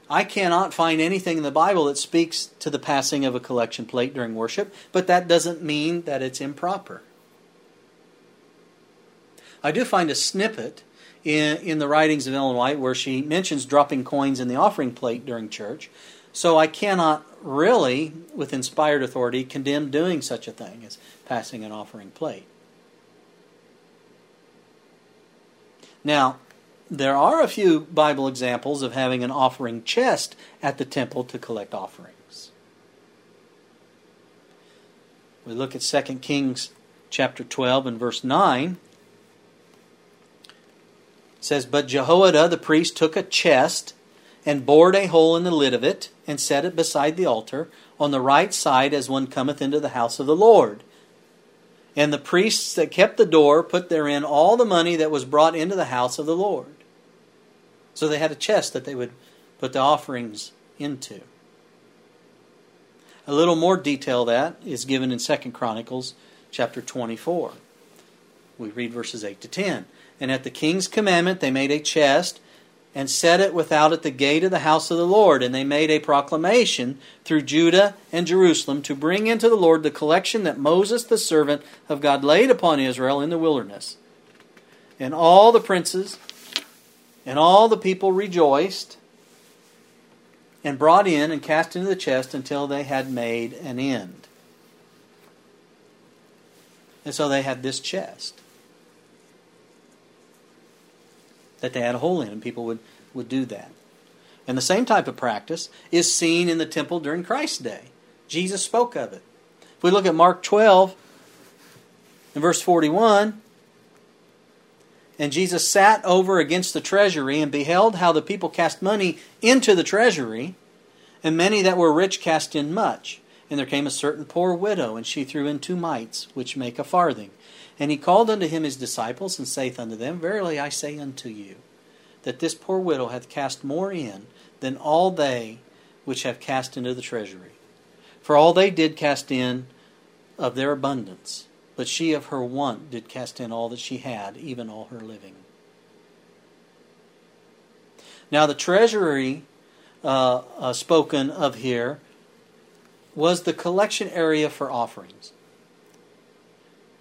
I cannot find anything in the Bible that speaks to the passing of a collection plate during worship, but that doesn't mean that it's improper. I do find a snippet in, in the writings of Ellen White where she mentions dropping coins in the offering plate during church, so I cannot really, with inspired authority, condemned doing such a thing as passing an offering plate. Now, there are a few Bible examples of having an offering chest at the temple to collect offerings. We look at 2 Kings chapter 12 and verse 9. It says, But Jehoiada the priest took a chest and bored a hole in the lid of it, and set it beside the altar, on the right side as one cometh into the house of the Lord. And the priests that kept the door put therein all the money that was brought into the house of the Lord. So they had a chest that they would put the offerings into. A little more detail that is given in 2 Chronicles chapter 24. We read verses 8 to 10. And at the king's commandment they made a chest and set it without at the gate of the house of the Lord. And they made a proclamation through Judah and Jerusalem to bring into the Lord the collection that Moses, the servant of God, laid upon Israel in the wilderness. And all the princes and all the people rejoiced and brought in and cast into the chest until they had made an end. And so they had this chest that they had a hole in, and people would, would do that. And the same type of practice is seen in the temple during Christ's day. Jesus spoke of it. If we look at Mark 12 in verse 41, and Jesus sat over against the treasury and beheld how the people cast money into the treasury. And many that were rich cast in much. And there came a certain poor widow, and she threw in two mites, which make a farthing. And he called unto him his disciples, and saith unto them, Verily I say unto you, that this poor widow hath cast more in than all they which have cast into the treasury. For all they did cast in of their abundance, but she of her want did cast in all that she had, even all her living. Now the treasury uh, uh, spoken of here was the collection area for offerings.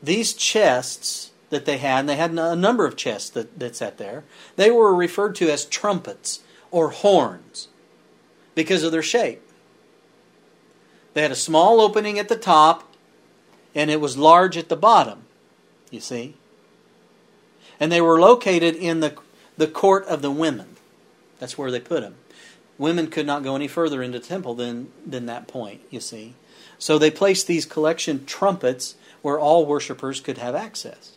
These chests that they had, and they had a number of chests that, that sat there, they were referred to as trumpets or horns because of their shape. They had a small opening at the top, and it was large at the bottom, you see. And they were located in the, the court of the women. That's where they put them. Women could not go any further into the temple than, than that point, you see. So they placed these collection trumpets where all worshippers could have access.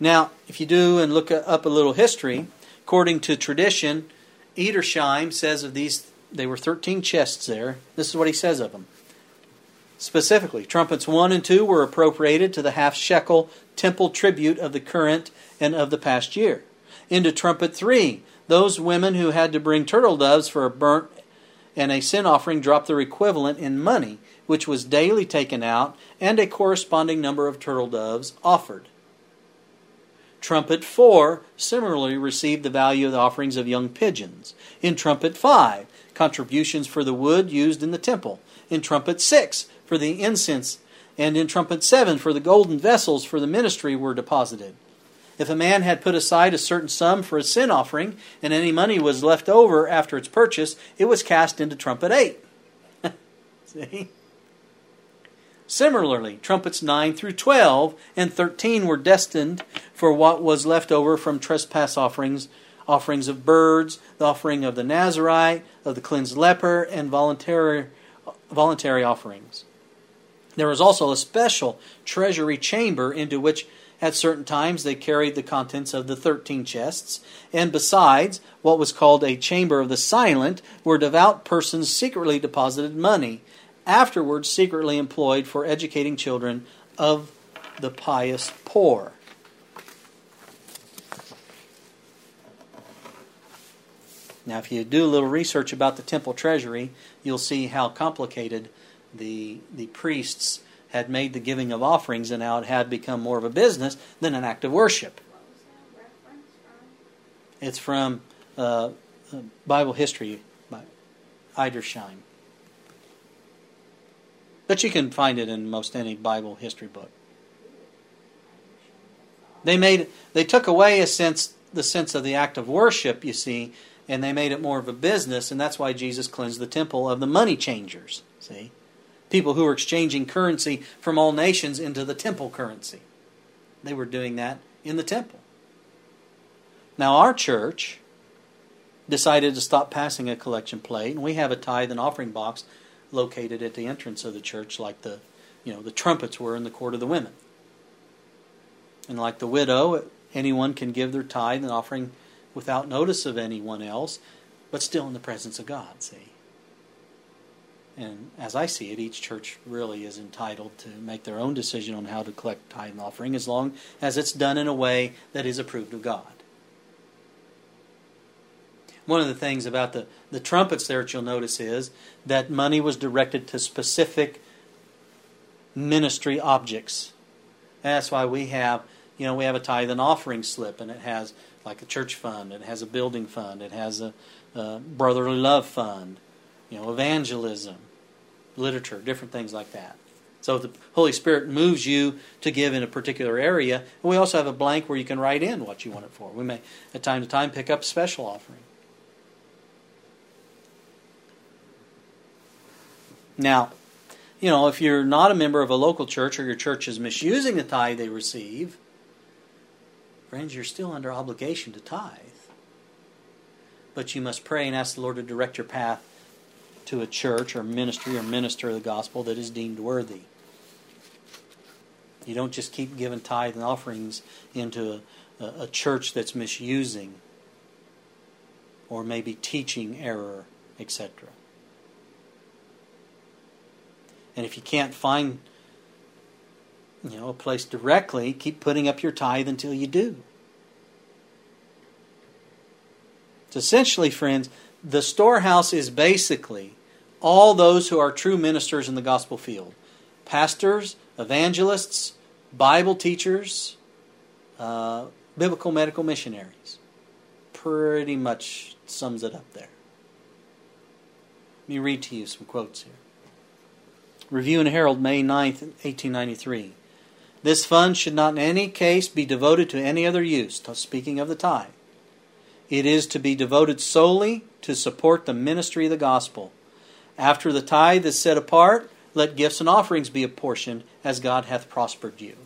Now, if you do and look up a little history, according to tradition, Edersheim says of these, they were 13 chests there. This is what he says of them. Specifically, trumpets 1 and 2 were appropriated to the half shekel temple tribute of the current and of the past year. Into trumpet 3, those women who had to bring turtle doves for a burnt and a sin offering dropped their equivalent in money, which was daily taken out, and a corresponding number of turtle doves offered. Trumpet 4 similarly received the value of the offerings of young pigeons. In trumpet 5, contributions for the wood used in the temple. In trumpet 6, for the incense. And in trumpet 7, for the golden vessels for the ministry were deposited. If a man had put aside a certain sum for a sin offering, and any money was left over after its purchase, it was cast into trumpet 8. See? Similarly, trumpets 9 through 12 and 13 were destined for what was left over from trespass offerings, offerings of birds, the offering of the Nazarite, of the cleansed leper, and voluntary, voluntary offerings. There was also a special treasury chamber into which at certain times, they carried the contents of the thirteen chests, and besides, what was called a chamber of the silent, where devout persons secretly deposited money, afterwards secretly employed for educating children of the pious poor. Now, if you do a little research about the temple treasury, you'll see how complicated the, the priests had made the giving of offerings and how it had become more of a business than an act of worship. It's from uh, uh, Bible history by Edersheim. But you can find it in most any Bible history book. They made they took away a sense the sense of the act of worship, you see, and they made it more of a business, and that's why Jesus cleansed the temple of the money changers. See? people who were exchanging currency from all nations into the temple currency. They were doing that in the temple. Now, our church decided to stop passing a collection plate, and we have a tithe and offering box located at the entrance of the church, like the you know the trumpets were in the court of the women. And like the widow, anyone can give their tithe and offering without notice of anyone else, but still in the presence of God. See. And as I see it, each church really is entitled to make their own decision on how to collect tithe and offering as long as it's done in a way that is approved of God. One of the things about the, the trumpets there that you'll notice is that money was directed to specific ministry objects. that's why we have, you know, we have a tithe and offering slip, and it has like a church fund, it has a building fund, it has a, a brotherly love fund, you know, evangelism, literature, different things like that. So the Holy Spirit moves you to give in a particular area, and we also have a blank where you can write in what you want it for. We may, at time to time, pick up special offering. Now, you know, if you're not a member of a local church or your church is misusing the tithe they receive, friends, you're still under obligation to tithe. But you must pray and ask the Lord to direct your path to a church or ministry or minister of the gospel that is deemed worthy. You don't just keep giving tithe and offerings into a, a, a church that's misusing or maybe teaching error etc. And if you can't find you know, a place directly, keep putting up your tithe until you do. It's essentially, friends, the storehouse is basically all those who are true ministers in the gospel field pastors, evangelists, Bible teachers, uh, biblical medical missionaries. Pretty much sums it up there. Let me read to you some quotes here. Review and Herald, May 9, 1893. This fund should not in any case be devoted to any other use, speaking of the tithe. It is to be devoted solely to support the ministry of the gospel. After the tithe is set apart, let gifts and offerings be apportioned as God hath prospered you.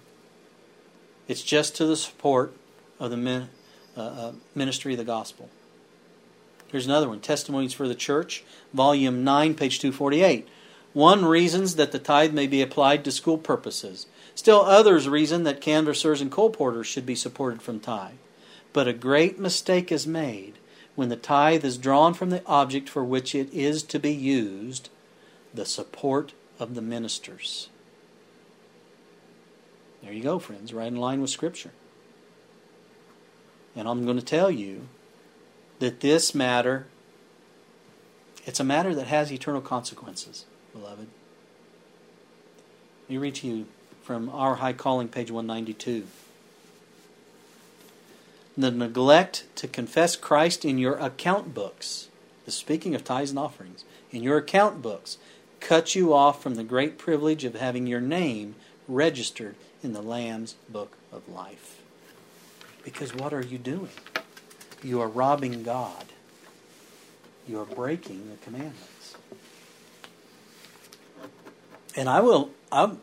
It's just to the support of the uh, uh, ministry of the gospel. Here's another one Testimonies for the Church, Volume 9, page 248. One reasons that the tithe may be applied to school purposes. Still others reason that canvassers and colporteurs should be supported from tithe. But a great mistake is made when the tithe is drawn from the object for which it is to be used, the support of the ministers. There you go, friends, right in line with Scripture. And I'm going to tell you that this matter, it's a matter that has eternal consequences, beloved. Let me read to you from Our High Calling, page 192. The neglect to confess Christ in your account books, the speaking of tithes and offerings, in your account books, cuts you off from the great privilege of having your name registered in the Lamb's book of life. Because what are you doing? You are robbing God. You are breaking the commandments. And I will I'll,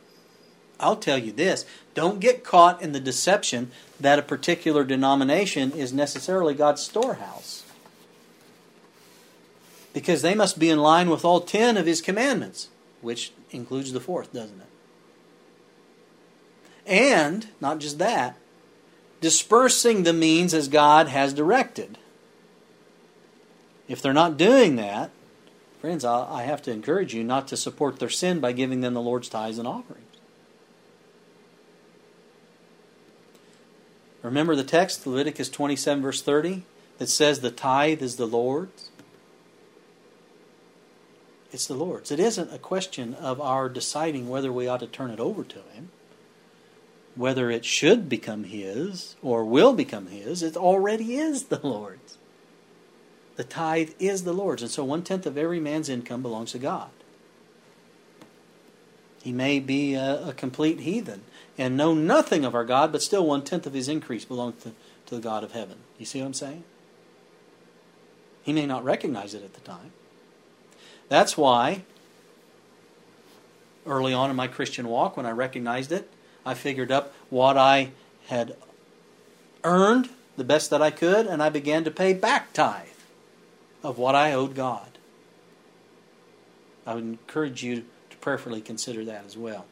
I'll tell you this, don't get caught in the deception that a particular denomination is necessarily God's storehouse. Because they must be in line with all 10 of his commandments, which includes the fourth, doesn't it? And, not just that, dispersing the means as God has directed. If they're not doing that, friends, I have to encourage you not to support their sin by giving them the Lord's tithes and offerings. Remember the text, Leviticus 27, verse 30, that says the tithe is the Lord's? It's the Lord's. It isn't a question of our deciding whether we ought to turn it over to Him whether it should become his or will become his, it already is the Lord's. The tithe is the Lord's, and so one tenth of every man's income belongs to God. He may be a, a, complete heathen and know nothing of our God, but still one tenth of his increase belongs to, to the God of heaven. You see what I'm saying? He may not recognize it at the time. That's why, early on in my Christian walk, when I recognized it, I figured up what I had earned the best that I could, and I began to pay back tithe of what I owed God. I would encourage you to prayerfully consider that as well.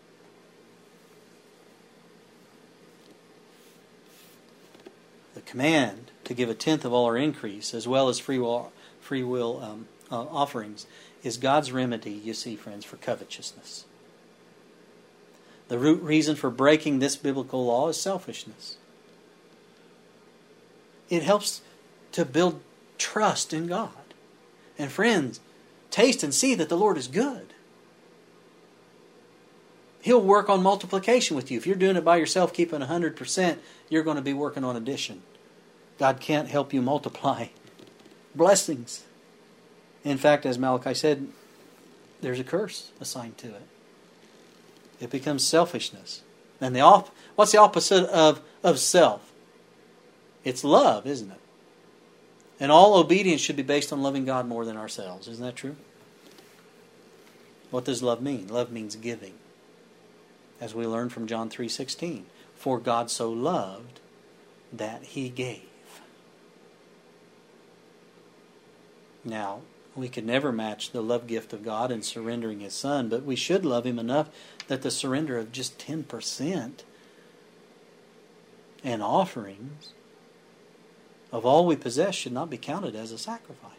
The command to give a tenth of all our increase, as well as free will, free will um, uh, offerings, is God's remedy, you see, friends, for covetousness. The root reason for breaking this biblical law is selfishness. It helps to build trust in God. And friends, taste and see that the Lord is good. He'll work on multiplication with you. If you're doing it by yourself, keeping 100%, you're going to be working on addition. God can't help you multiply blessings. In fact, as Malachi said, there's a curse assigned to it. It becomes selfishness. And the op- what's the opposite of, of self? It's love, isn't it? And all obedience should be based on loving God more than ourselves. Isn't that true? What does love mean? Love means giving. As we learn from John 3:16, for God so loved that he gave. Now, we could never match the love gift of God in surrendering His Son, but we should love Him enough that the surrender of just 10% and offerings of all we possess should not be counted as a sacrifice.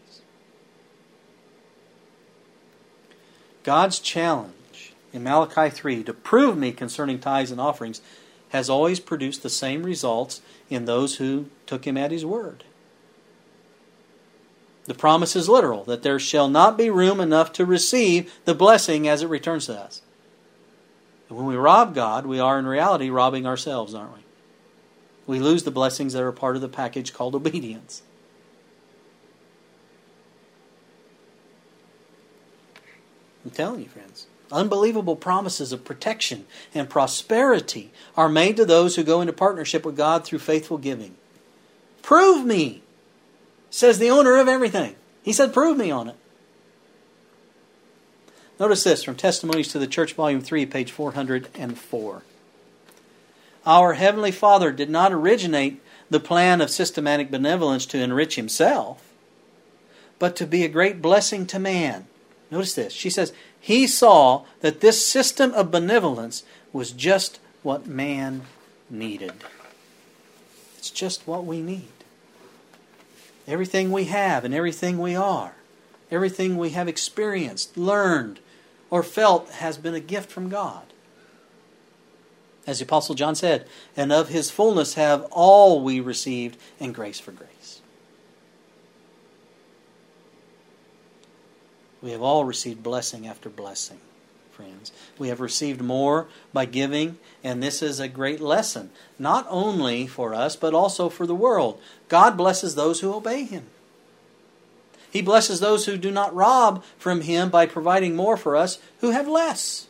God's challenge in Malachi 3 to prove me concerning tithes and offerings has always produced the same results in those who took him at his word. The promise is literal that there shall not be room enough to receive the blessing as it returns to us. And when we rob God, we are in reality robbing ourselves, aren't we? We lose the blessings that are part of the package called obedience. I'm telling you, friends. Unbelievable promises of protection and prosperity are made to those who go into partnership with God through faithful giving. Prove me, says the owner of everything. He said, Prove me on it. Notice this from Testimonies to the Church, Volume 3, page 404. Our Heavenly Father did not originate the plan of systematic benevolence to enrich Himself, but to be a great blessing to man Notice this. She says, He saw that this system of benevolence was just what man needed. It's just what we need. Everything we have and everything we are, everything we have experienced, learned, or felt has been a gift from God. As the Apostle John said, and of his fullness have all we received, and grace for grace. We have all received blessing after blessing, friends. We have received more by giving, and this is a great lesson, not only for us, but also for the world. God blesses those who obey Him. He blesses those who do not rob from Him by providing more for us who have less.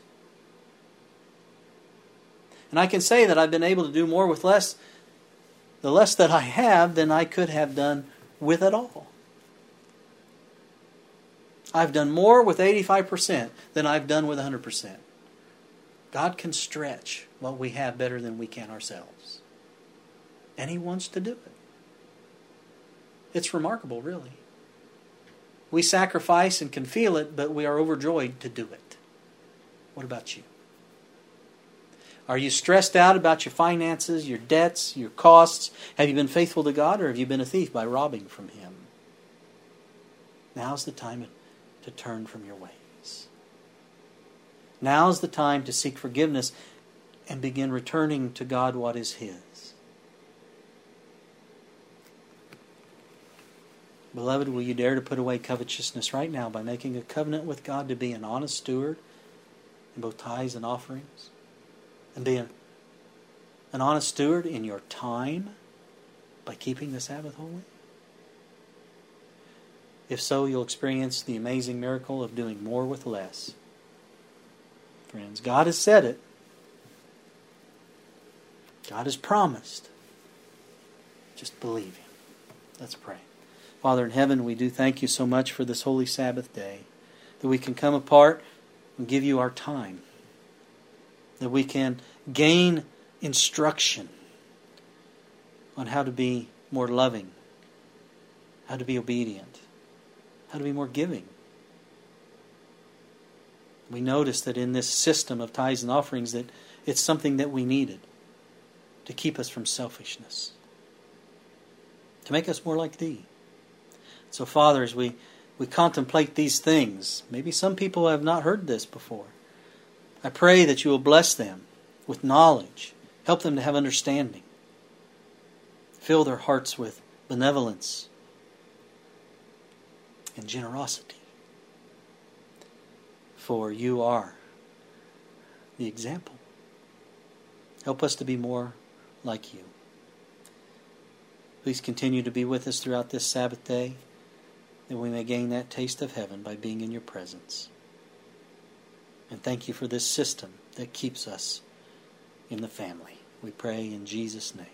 And I can say that I've been able to do more with less, the less that I have, than I could have done with it all. I've done more with 85% than I've done with 100%. God can stretch what we have better than we can ourselves. And He wants to do it. It's remarkable, really. We sacrifice and can feel it, but we are overjoyed to do it. What about you? Are you stressed out about your finances, your debts, your costs? Have you been faithful to God, or have you been a thief by robbing from Him? Now's the time to turn from your ways. Now's the time to seek forgiveness and begin returning to God what is His. Beloved, will you dare to put away covetousness right now by making a covenant with God to be an honest steward in both tithes and offerings? And be an, an honest steward in your time by keeping the Sabbath holy? If so, you'll experience the amazing miracle of doing more with less. Friends, God has said it. God has promised. Just believe Him. Let's pray. Father in heaven, we do thank you so much for this holy Sabbath day, that we can come apart and give you our time, that we can gain instruction on how to be more loving, how to be obedient, how to be more giving. We notice that in this system of tithes and offerings that it's something that we needed to keep us from selfishness, to make us more like Thee. So, Father, as we, we contemplate these things, maybe some people have not heard this before. I pray that you will bless them with knowledge, help them to have understanding, fill their hearts with benevolence and generosity. For you are the example. Help us to be more like you. Please continue to be with us throughout this Sabbath day, that we may gain that taste of heaven by being in your presence. And thank you for this system that keeps us in the family. We pray in Jesus' name.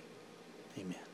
Amen.